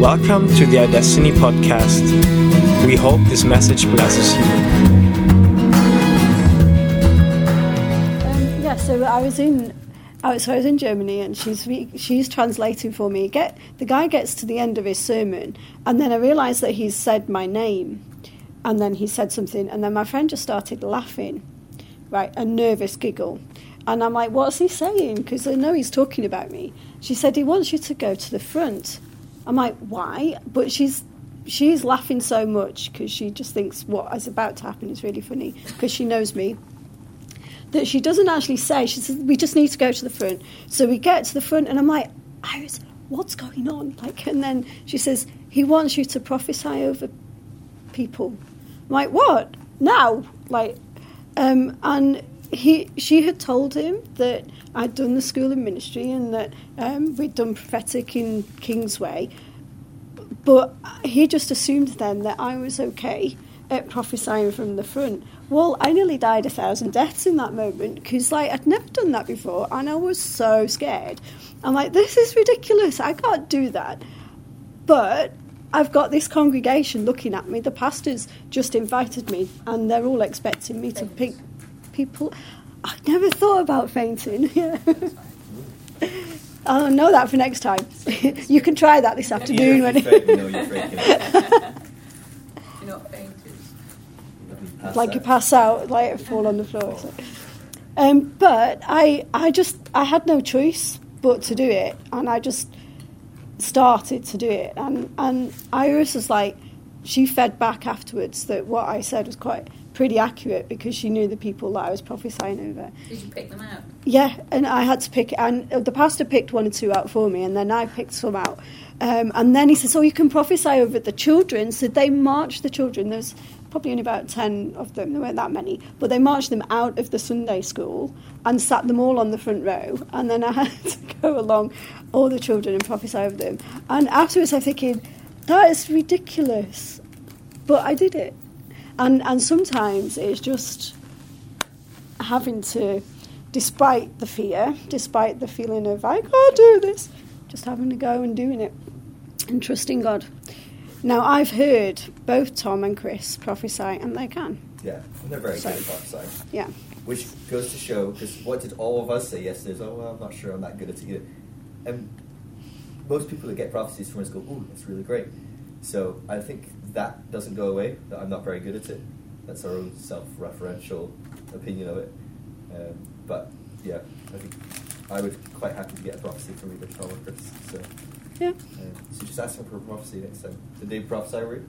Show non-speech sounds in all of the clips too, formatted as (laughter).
Welcome to the Destiny podcast. We hope this message blesses you. Um, yeah, so I was in, I was, so I was in Germany, and she's she's translating for me. Get the guy gets to the end of his sermon, and then I realised that he's said my name, and then he said something, and then my friend just started laughing, right, a nervous giggle, and I'm like, what's he saying? Because I know he's talking about me. She said he wants you to go to the front. I'm like, why? But she's she's laughing so much because she just thinks what is about to happen is really funny because she knows me that she doesn't actually say. She says, we just need to go to the front. So we get to the front, and I'm like, Iris, what's going on? Like, and then she says, he wants you to prophesy over people. I'm like, what? Now? Like, um, and he, she had told him that I'd done the school of ministry and that um, we'd done prophetic in Kingsway, but he just assumed then that I was okay at prophesying from the front. Well, I nearly died a thousand deaths in that moment because, like, I'd never done that before, and I was so scared. I'm like, this is ridiculous. I can't do that. But I've got this congregation looking at me. The pastors just invited me, and they're all expecting me to pick people. I never thought about fainting. Yeah. (laughs) I'll know that for next time. (laughs) you can try that this afternoon. Either When you fake, you know you're faking. (laughs) You're. Pass like out. you pass out, like fall on the floor. So. Um, but I, I just, I had no choice but to do it, and I just started to do it. And and Iris was like, she fed back afterwards that what I said was quite pretty accurate because she knew the people that I was prophesying over. Did you pick them out? Yeah, and I had to pick, and the pastor picked one or two out for me, and then I picked some out. Um, and then he says, "Oh, you can prophesy over the children." So they marched the children. There's probably only about ten of them. There weren't that many, but they marched them out of the Sunday school and sat them all on the front row. And then I (laughs) had to go along all the children and prophesy over them. And afterwards, I'm thinking, that is ridiculous, but I did it. And and sometimes it's just having to, despite the fear, despite the feeling of I can't do this, just having to go and doing it and trusting God. Now I've heard both Tom and Chris prophesy, and they can. Yeah, and they're very So- good at prophesying. Yeah, Which goes to show, because what did all of us say yesterday? Is, oh, well, I'm not sure I'm that good at it either. And most people that get prophecies from us go, ooh, that's really great. So I think that doesn't go away, that I'm not very good at it. That's our own self-referential opinion of it. Um, but yeah, I think I would quite happy to get a prophecy from either Tom or Chris. So, yeah. um, so just ask them for a prophecy next time. Did they prophesy over you?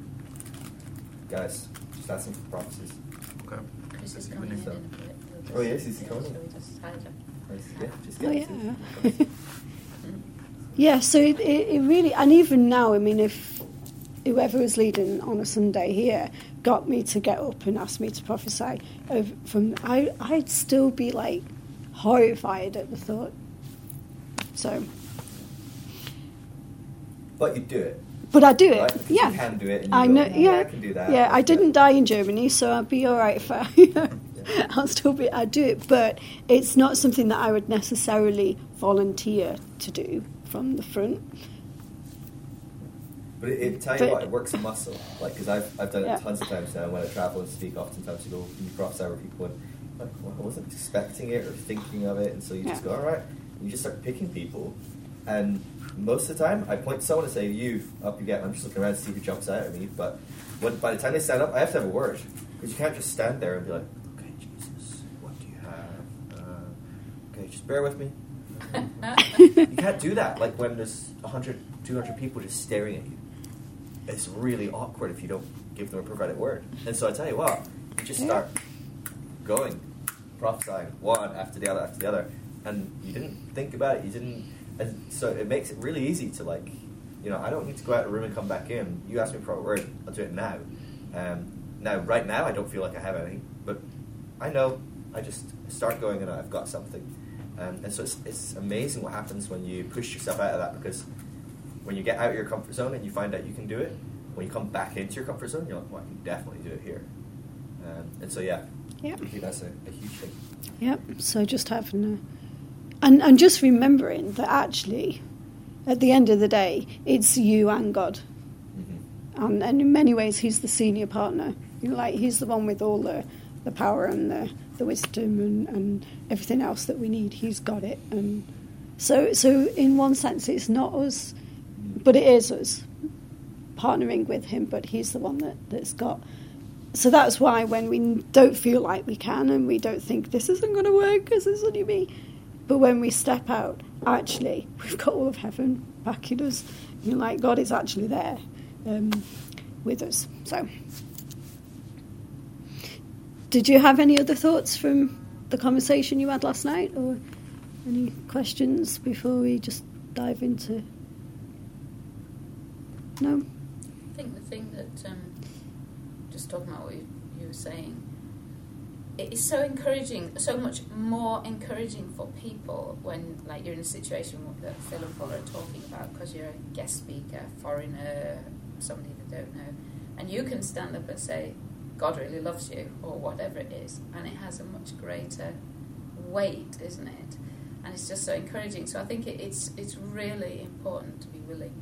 Guys, just ask them for prophecies. Okay. Chris is coming in news, in a bit. We'll just- Oh, yes, he's coming in. Shall we just hide him? Yeah, just Oh yeah. (laughs) (laughs) yeah. So it, it, it really, and even now, I mean, if whoever was leading on a Sunday here got me to get up and ask me to prophesy over, from, I I'd still be like horrified at the thought. So, But you do it. but I do it. Right? Yeah. You can do it. I go, know. "Oh, Yeah, I can do that. Yeah, I didn't it." die in Germany, so I'll be all right if I. (laughs) I'll still be. I do it, but it's not something that I would necessarily volunteer to do from the front. But it, it tell you But- what, it works a muscle. Like, because I've, I've done it Yeah. tons of times now when I travel and speak. Oftentimes you go, and you prophesy over people, and like, well, I wasn't expecting it or thinking of it, and so you just Yeah. go, all right. And you just start picking people, and most of the time, I point to someone and say, "You up you get." I'm just looking around to see who jumps out at me. But when, by the time they stand up, I have to have a word because you can't just stand there and be like, "Okay, Jesus, what do you have?" Uh, okay, just bear with me. (laughs) you can't do that. Like when there's 100, 200 people just staring at you. It's really awkward if you don't give them a prophetic word. And so I tell you what, you just start going, prophesying one after the other after the other, and you didn't think about it. You didn't, and so it makes it really easy to like, you know, I don't need to go out of the room and come back in. You ask me for a word, I'll do it now. Um, now, right now, I don't feel like I have anything, but I know I just start going and I've got something. Um, and so it's, it's amazing what happens when you push yourself out of that because when you get out of your comfort zone and you find out you can do it, when you come back into your comfort zone, you're like, well, I can definitely do it here. Um, and so, yeah, Yeah. I think that's a, a huge thing. Yep. So just having a, and and just remembering that actually, at the end of the day, it's you and God. Mm-hmm. And, and in many ways, he's the senior partner. You know, like he's the one with all the, the power and the, the wisdom and, and everything else that we need. He's got it. And so, so in one sense, it's not us, but it is us partnering with him. But he's the one that, that's got. So that's why when we don't feel like we can and we don't think this isn't going to work because it's only me, but when we step out, actually, we've got all of heaven backing us. You know, like God is actually there um, with us. So, did you have any other thoughts from the conversation you had last night, or any questions before we just dive into? No. I think the thing that, um, just talking about what you, you were saying, it is so encouraging, so much more encouraging for people when, like, you're in a situation that Phil and Paul are talking about because you're a guest speaker, foreigner, somebody they don't know, and you can stand up and say, God really loves you, or whatever it is, and it has a much greater weight, isn't it? And it's just so encouraging. So I think it, it's it's really important to be willing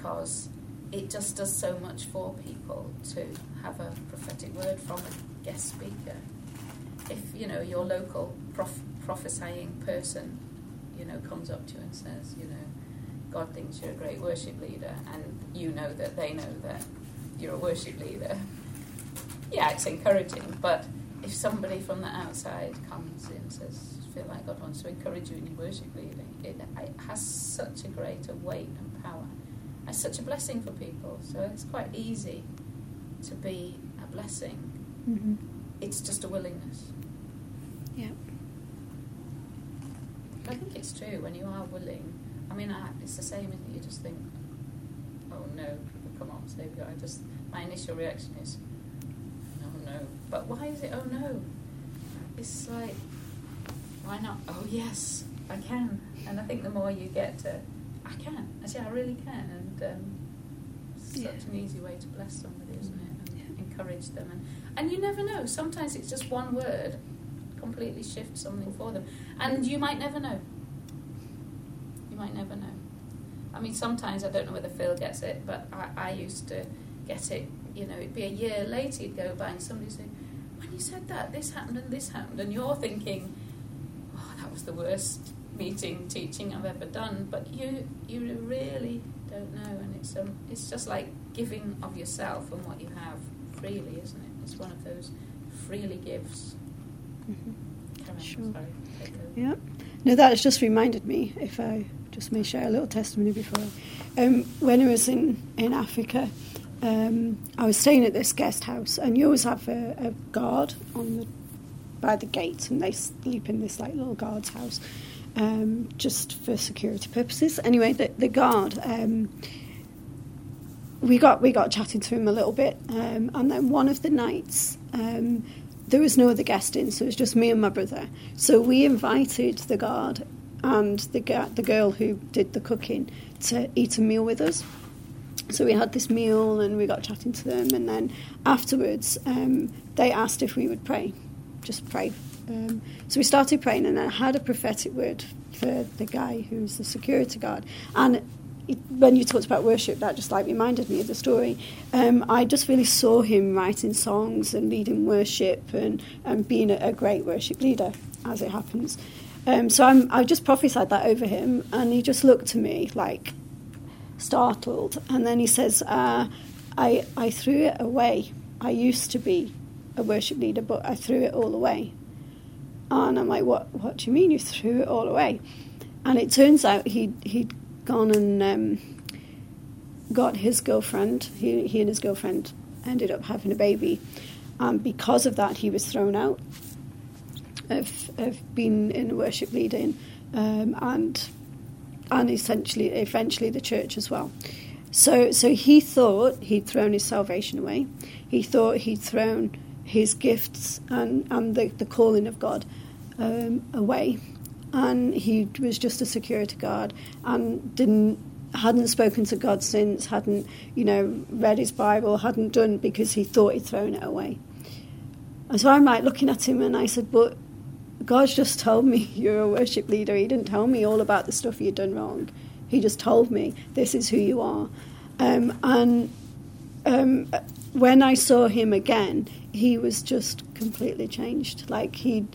because it just does so much for people to have a prophetic word from a guest speaker. If you know your local prof- prophesying person, you know, comes up to you and says, you know, God thinks you're a great worship leader, and you know that they know that you're a worship leader. (laughs) Yeah, it's encouraging, but if somebody from the outside comes in and says, feel like God wants to encourage you in your worship leading, it, it has such a greater weight and It's such a blessing for people. So it's quite easy to be a blessing. Mm-hmm. It's just a willingness. Yeah. I think it's true when you are willing. I mean, I, it's the same, isn't it? You just think, oh no, people come on, and say, I just, my initial reaction is, oh no. But why is it, oh no? It's like, why not? Oh yes, I can. And I think the more you get to, I can. I say, I really can. And um, it's Yeah. such an easy way to bless somebody, isn't it? And encourage them. And, and you never know. Sometimes it's just one word completely shifts something for them. And you might never know. You might never know. I mean, sometimes I don't know whether Phil gets it, but I, I used to get it. You know, it'd be a year later, you'd go by and somebody say, "When you said that, this happened and this happened," and you're thinking, "Oh, that was the worst meeting teaching I've ever done." But you, you really don't know, and it's um, it's just like giving of yourself and what you have freely, isn't it? It's one of those freely gives. Mm-hmm. Karen, Sure. sorry. Yeah. No, that has just reminded me, if I just may share a little testimony before. Um, when I was in, in Africa, um, I was staying at this guest house, and you always have a, a guard on the by the gate, and they sleep in this like little guard's house, um, just for security purposes. Anyway, the, the guard. Um, we got we got chatting to him a little bit, um, and then one of the nights um, there was no other guest in, so it was just me and my brother. So we invited the guard and the gu- the girl who did the cooking to eat a meal with us. So we had this meal and we got chatting to them, and then afterwards um, they asked if we would pray, just pray. Um, so we started praying, and I had a prophetic word for the guy who's the security guard, and it- when you talked about worship, that just like reminded me of the story. Um, I just really saw him writing songs and leading worship and, and being a, a great worship leader, as it happens. Um, so I'm, I just prophesied that over him, and he just looked to me like startled, and then he says, uh, "I I threw it away. I used to be a worship leader, but I threw it all away." And I'm like, "What? What do you mean you threw it all away?" And it turns out he he'd gone and um, got his girlfriend. He he and his girlfriend ended up having a baby, and because of that, he was thrown out of of being in worship leading, um, and and essentially eventually the church as well. So so he thought he'd thrown his salvation away. He thought he'd thrown his gifts and, and the, the calling of God um, away. And he was just a security guard and didn't hadn't spoken to God since, hadn't, you know, read his Bible, hadn't done because he thought he'd thrown it away. And so I'm like looking at him and I said, But God's just told me (laughs) you're a worship leader. He didn't tell me all about the stuff you'd done wrong. He just told me, this is who you are. Um, and um, when I saw him again, he was just completely changed. Like he,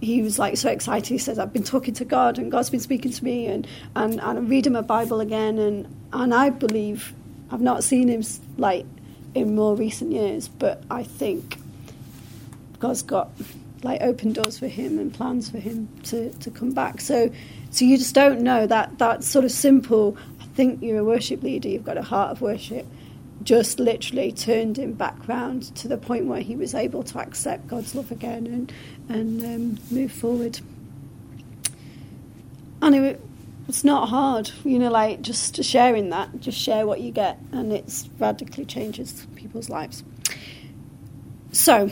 he was like so excited. He says, "I've been talking to God, and God's been speaking to me, and and, and I'm reading my Bible again, and and I believe I've not seen him like in more recent years, but I think God's got like open doors for him and plans for him to, to come back. So so you just don't know that that sort of simple. I think you're a worship leader. You've got a heart of worship. Just literally turned him back round to the point where he was able to accept God's love again and and um, move forward. And it, it's not hard, you know, like just sharing that, just share what you get, and it radically changes people's lives. So,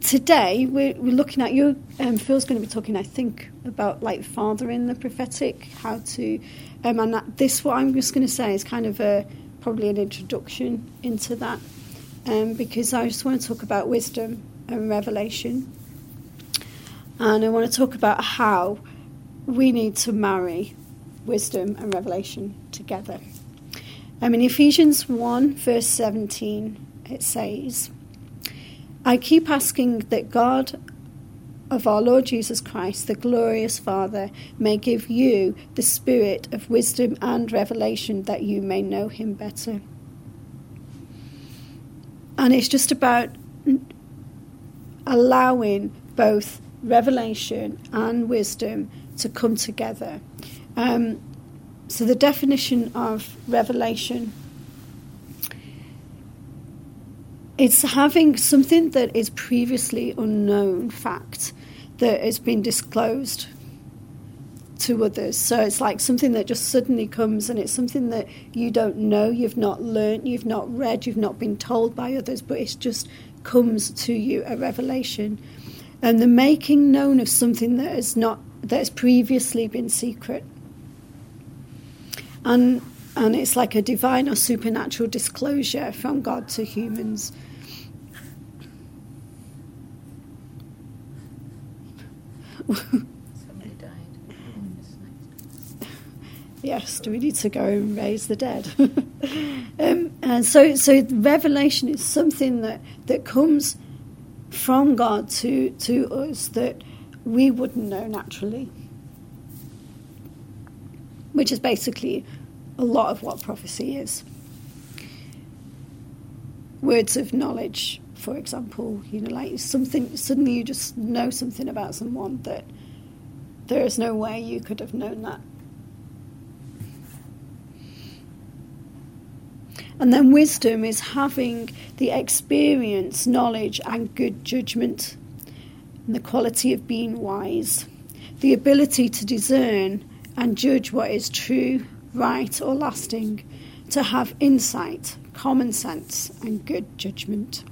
today we're, we're looking at you. Um, Phil's going to be talking, I think, about like fathering the prophetic, how to, um, and that, this what I'm just going to say is kind of a probably an introduction into that, um, because I just want to talk about wisdom and revelation, and I want to talk about how we need to marry wisdom and revelation together. I mean, Ephesians 1, verse 17, it says, I keep asking that God of our Lord Jesus Christ, the glorious Father, may give you the spirit of wisdom and revelation that you may know him better. And it's just about allowing both revelation and wisdom to come together. Um, so, the definition of revelation it's having something that is previously unknown fact that has been disclosed to others. So it's like something that just suddenly comes and it's something that you don't know, you've not learnt, you've not read, you've not been told by others, but it just comes to you a revelation. And the making known of something that has not that has previously been secret. And and it's like a divine or supernatural disclosure from God to humans. Somebody died. yes, do we need to go and raise the dead? (laughs) um, and so, so revelation is something that, that comes from God to, to us that we wouldn't know naturally. Which is basically a lot of what prophecy is. Words of knowledge, for example, you know, like something, suddenly you just know something about someone that there is no way you could have known that. And then wisdom is having the experience, knowledge, and good judgment and the quality of being wise, the ability to discern and judge what is true, right, or lasting, to have insight, common sense, and good judgment.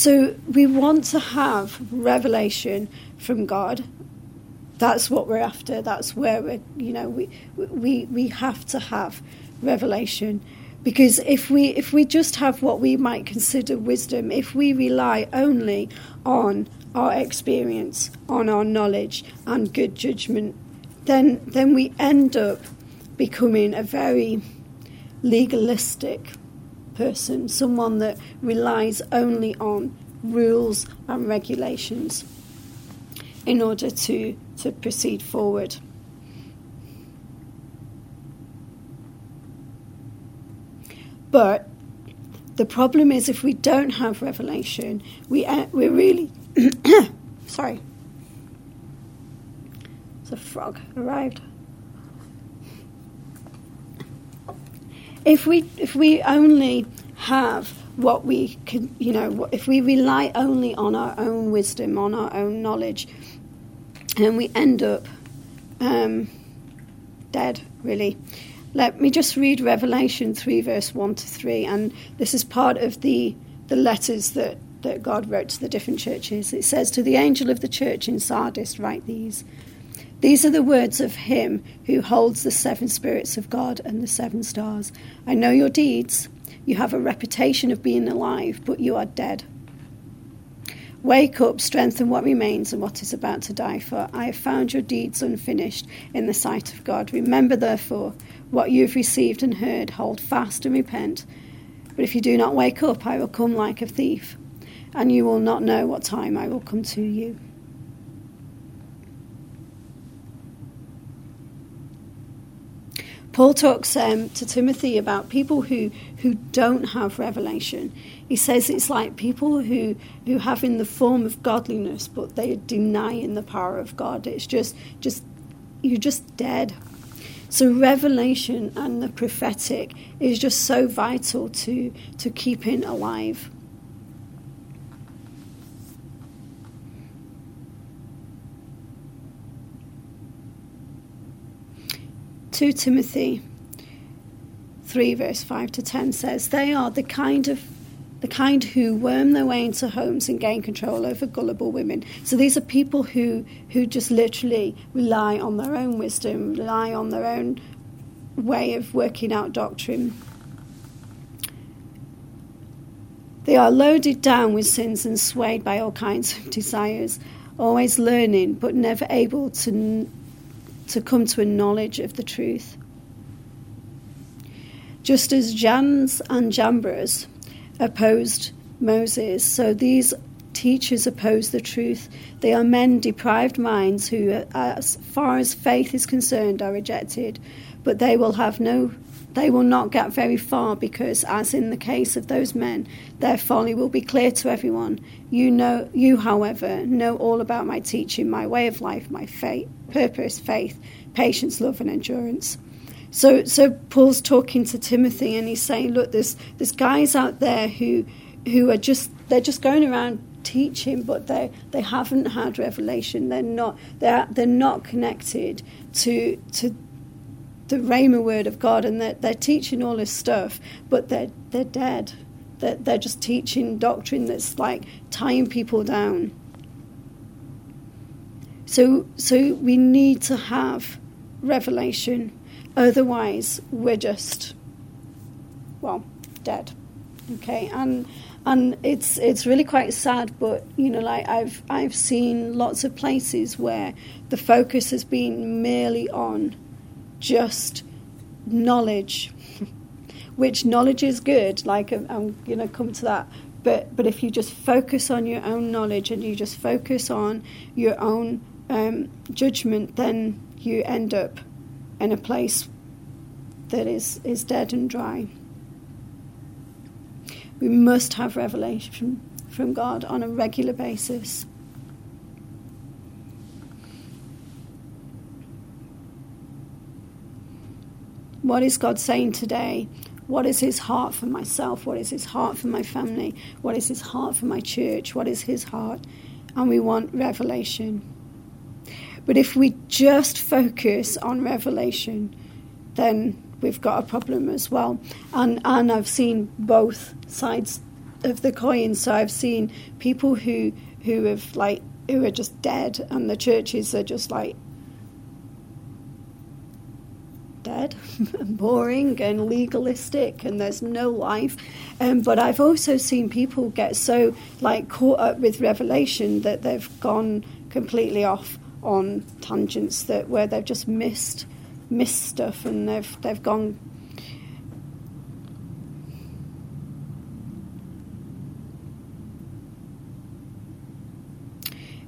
So we want to have revelation from God. That's what we're after. That's where we you know, we we we have to have revelation because if we if we just have what we might consider wisdom if we rely only on our experience on our knowledge and good judgment then then we end up becoming a very legalistic person someone that relies only on rules and regulations in order to to proceed forward But the problem is if we don't have revelation, we uh, we're really (coughs) sorry. A frog arrived. If we if we only have what we can, you know, if we rely only on our own wisdom, on our own knowledge, and we end up um, dead, really. Let me just read Revelation 3, verse 1 to 3, and this is part of the, the letters that, that God wrote to the different churches. It says, To the angel of the church in Sardis, write these. These are the words of him who holds the seven spirits of God and the seven stars. I know your deeds. You have a reputation of being alive, but you are dead. Wake up, strengthen what remains and what is about to die, for I have found your deeds unfinished in the sight of God. Remember, therefore, what you have received and heard, hold fast and repent. But if you do not wake up, I will come like a thief, and you will not know what time I will come to you. Paul talks um, to Timothy about people who, who don't have revelation. He says it's like people who, who have in the form of godliness, but they deny in the power of God. It's just, just you're just dead. So revelation and the prophetic is just so vital to, to keeping alive. 2 Timothy 3 verse 5 to 10 says they are the kind of the kind who worm their way into homes and gain control over gullible women. So these are people who who just literally rely on their own wisdom, rely on their own way of working out doctrine. They are loaded down with sins and swayed by all kinds of desires, always learning but never able to to come to a knowledge of the truth. Just as Jannes and Jambres opposed Moses, so these teachers oppose the truth. They are men deprived minds who, as far as faith is concerned, are rejected, but they will have no they will not get very far because, as in the case of those men, their folly will be clear to everyone. You know, you, however, know all about my teaching, my way of life, my faith, purpose, faith, patience, love, and endurance. So, so Paul's talking to Timothy, and he's saying, "Look, there's there's guys out there who who are just they're just going around teaching, but they they haven't had revelation. They're not they're they're not connected to to the Rhema word of God, and they're, they're teaching all this stuff, but they're they're dead. They're, they're just teaching doctrine that's like tying people down. So so we need to have revelation, otherwise we're just well dead. Okay, and and it's it's really quite sad but you know like I've I've seen lots of places where the focus has been merely on just knowledge, (laughs) which knowledge is good. Like I'm, I'm going to come to that. But but if you just focus on your own knowledge and you just focus on your own um, judgment, then you end up in a place that is is dead and dry. We must have revelation from God on a regular basis. What is God saying today? What is his heart for myself? What is his heart for my family? What is his heart for my church? What is his heart? And we want revelation. But if we just focus on revelation, then we've got a problem as well. And and I've seen both sides of the coin. So I've seen people who who have like who are just dead, and the churches are just like dead, and (laughs) boring, and legalistic, and there's no life. Um, but I've also seen people get so like caught up with revelation that they've gone completely off on tangents that where they've just missed missed stuff, and they've they've gone.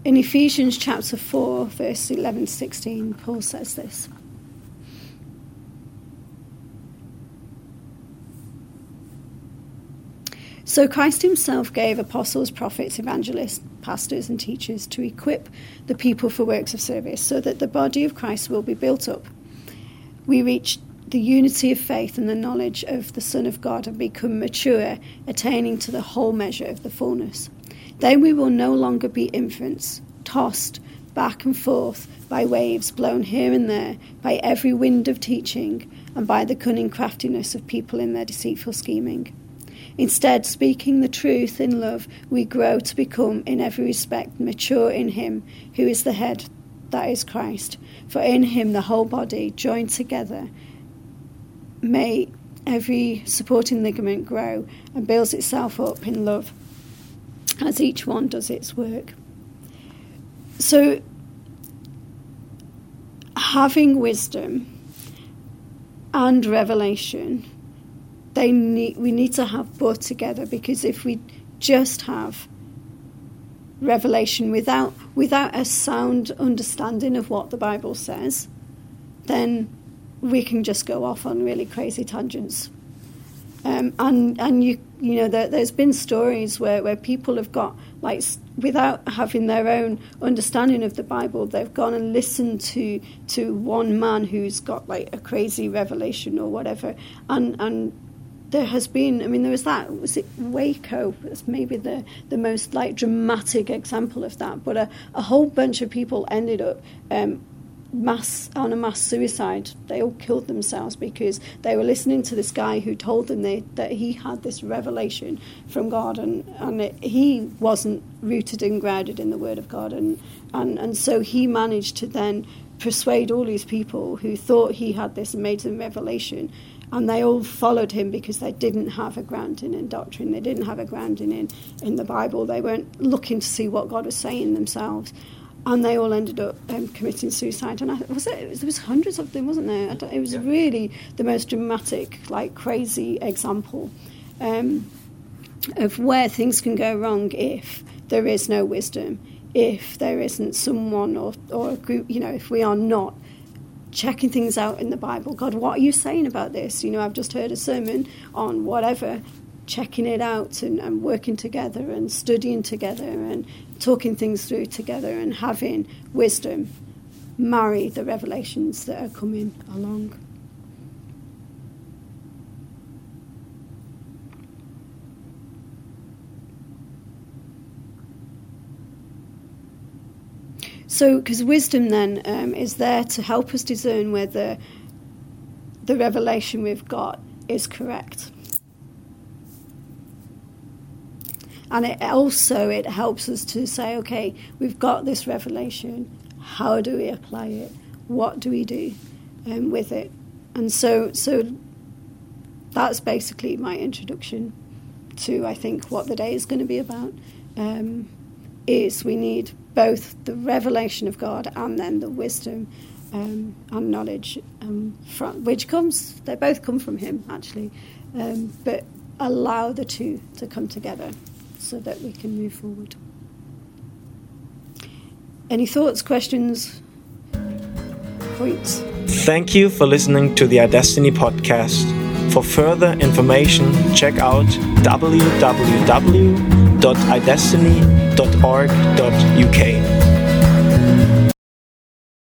In Ephesians chapter 4, verse 11 to 16, Paul says this. So Christ himself gave apostles, prophets, evangelists, pastors, and teachers to equip the people for works of service so that the body of Christ will be built up. We reach the unity of faith and the knowledge of the Son of God and become mature, attaining to the whole measure of the fullness. Then we will no longer be infants, tossed back and forth by waves blown here and there by every wind of teaching and by the cunning craftiness of people in their deceitful scheming. Instead, speaking the truth in love, we grow to become, in every respect, mature in Him who is the head, that is Christ. For in Him the whole body, joined together, may every supporting ligament grow and builds itself up in love as each one does its work. So, having wisdom and revelation, they need, we need to have both together because if we just have revelation without without a sound understanding of what the Bible says, then we can just go off on really crazy tangents. Um, and and you you know there, has been stories where, where people have got like without having their own understanding of the Bible, they've gone and listened to to one man who's got like a crazy revelation or whatever, and and there has been, I mean, there was that, was it Waco? It's maybe the, the most like dramatic example of that. But a, a whole bunch of people ended up um, mass on a mass suicide. They all killed themselves because they were listening to this guy who told them they, that he had this revelation from God, and and it, he wasn't rooted and grounded in the Word of God, and and and so he managed to then persuade all these people who thought he had this amazing revelation and they all followed him because they didn't have a grounding in doctrine. They didn't have a grounding in, in the Bible. They weren't looking to see what God was saying themselves. And they all ended up um, committing suicide. And I, was it, it was, there was hundreds of them, wasn't there? it was yeah. really the most dramatic, like crazy example um, of where things can go wrong if there is no wisdom, if there isn't someone or, or a group, you know, if we are not checking things out in the Bible. God, what are you saying about this? You know, I've just heard a sermon on whatever, checking it out and, and working together and studying together and talking things through together and having wisdom marry the revelations that are coming along. So, because wisdom then um, is there to help us discern whether the revelation we've got is correct. And it also it helps us to say, okay, we've got this revelation. How do we apply it? What do we do um, with it? And so, so that's basically my introduction to I think what the day is going to be about. Um, is we need both the revelation of God and then the wisdom um, and knowledge, um, from, which comes, they both come from Him actually, um, but allow the two to come together so that we can move forward. Any thoughts, questions, points? Thank you for listening to the iDestiny podcast. For further information, check out www.idestiny.org.uk.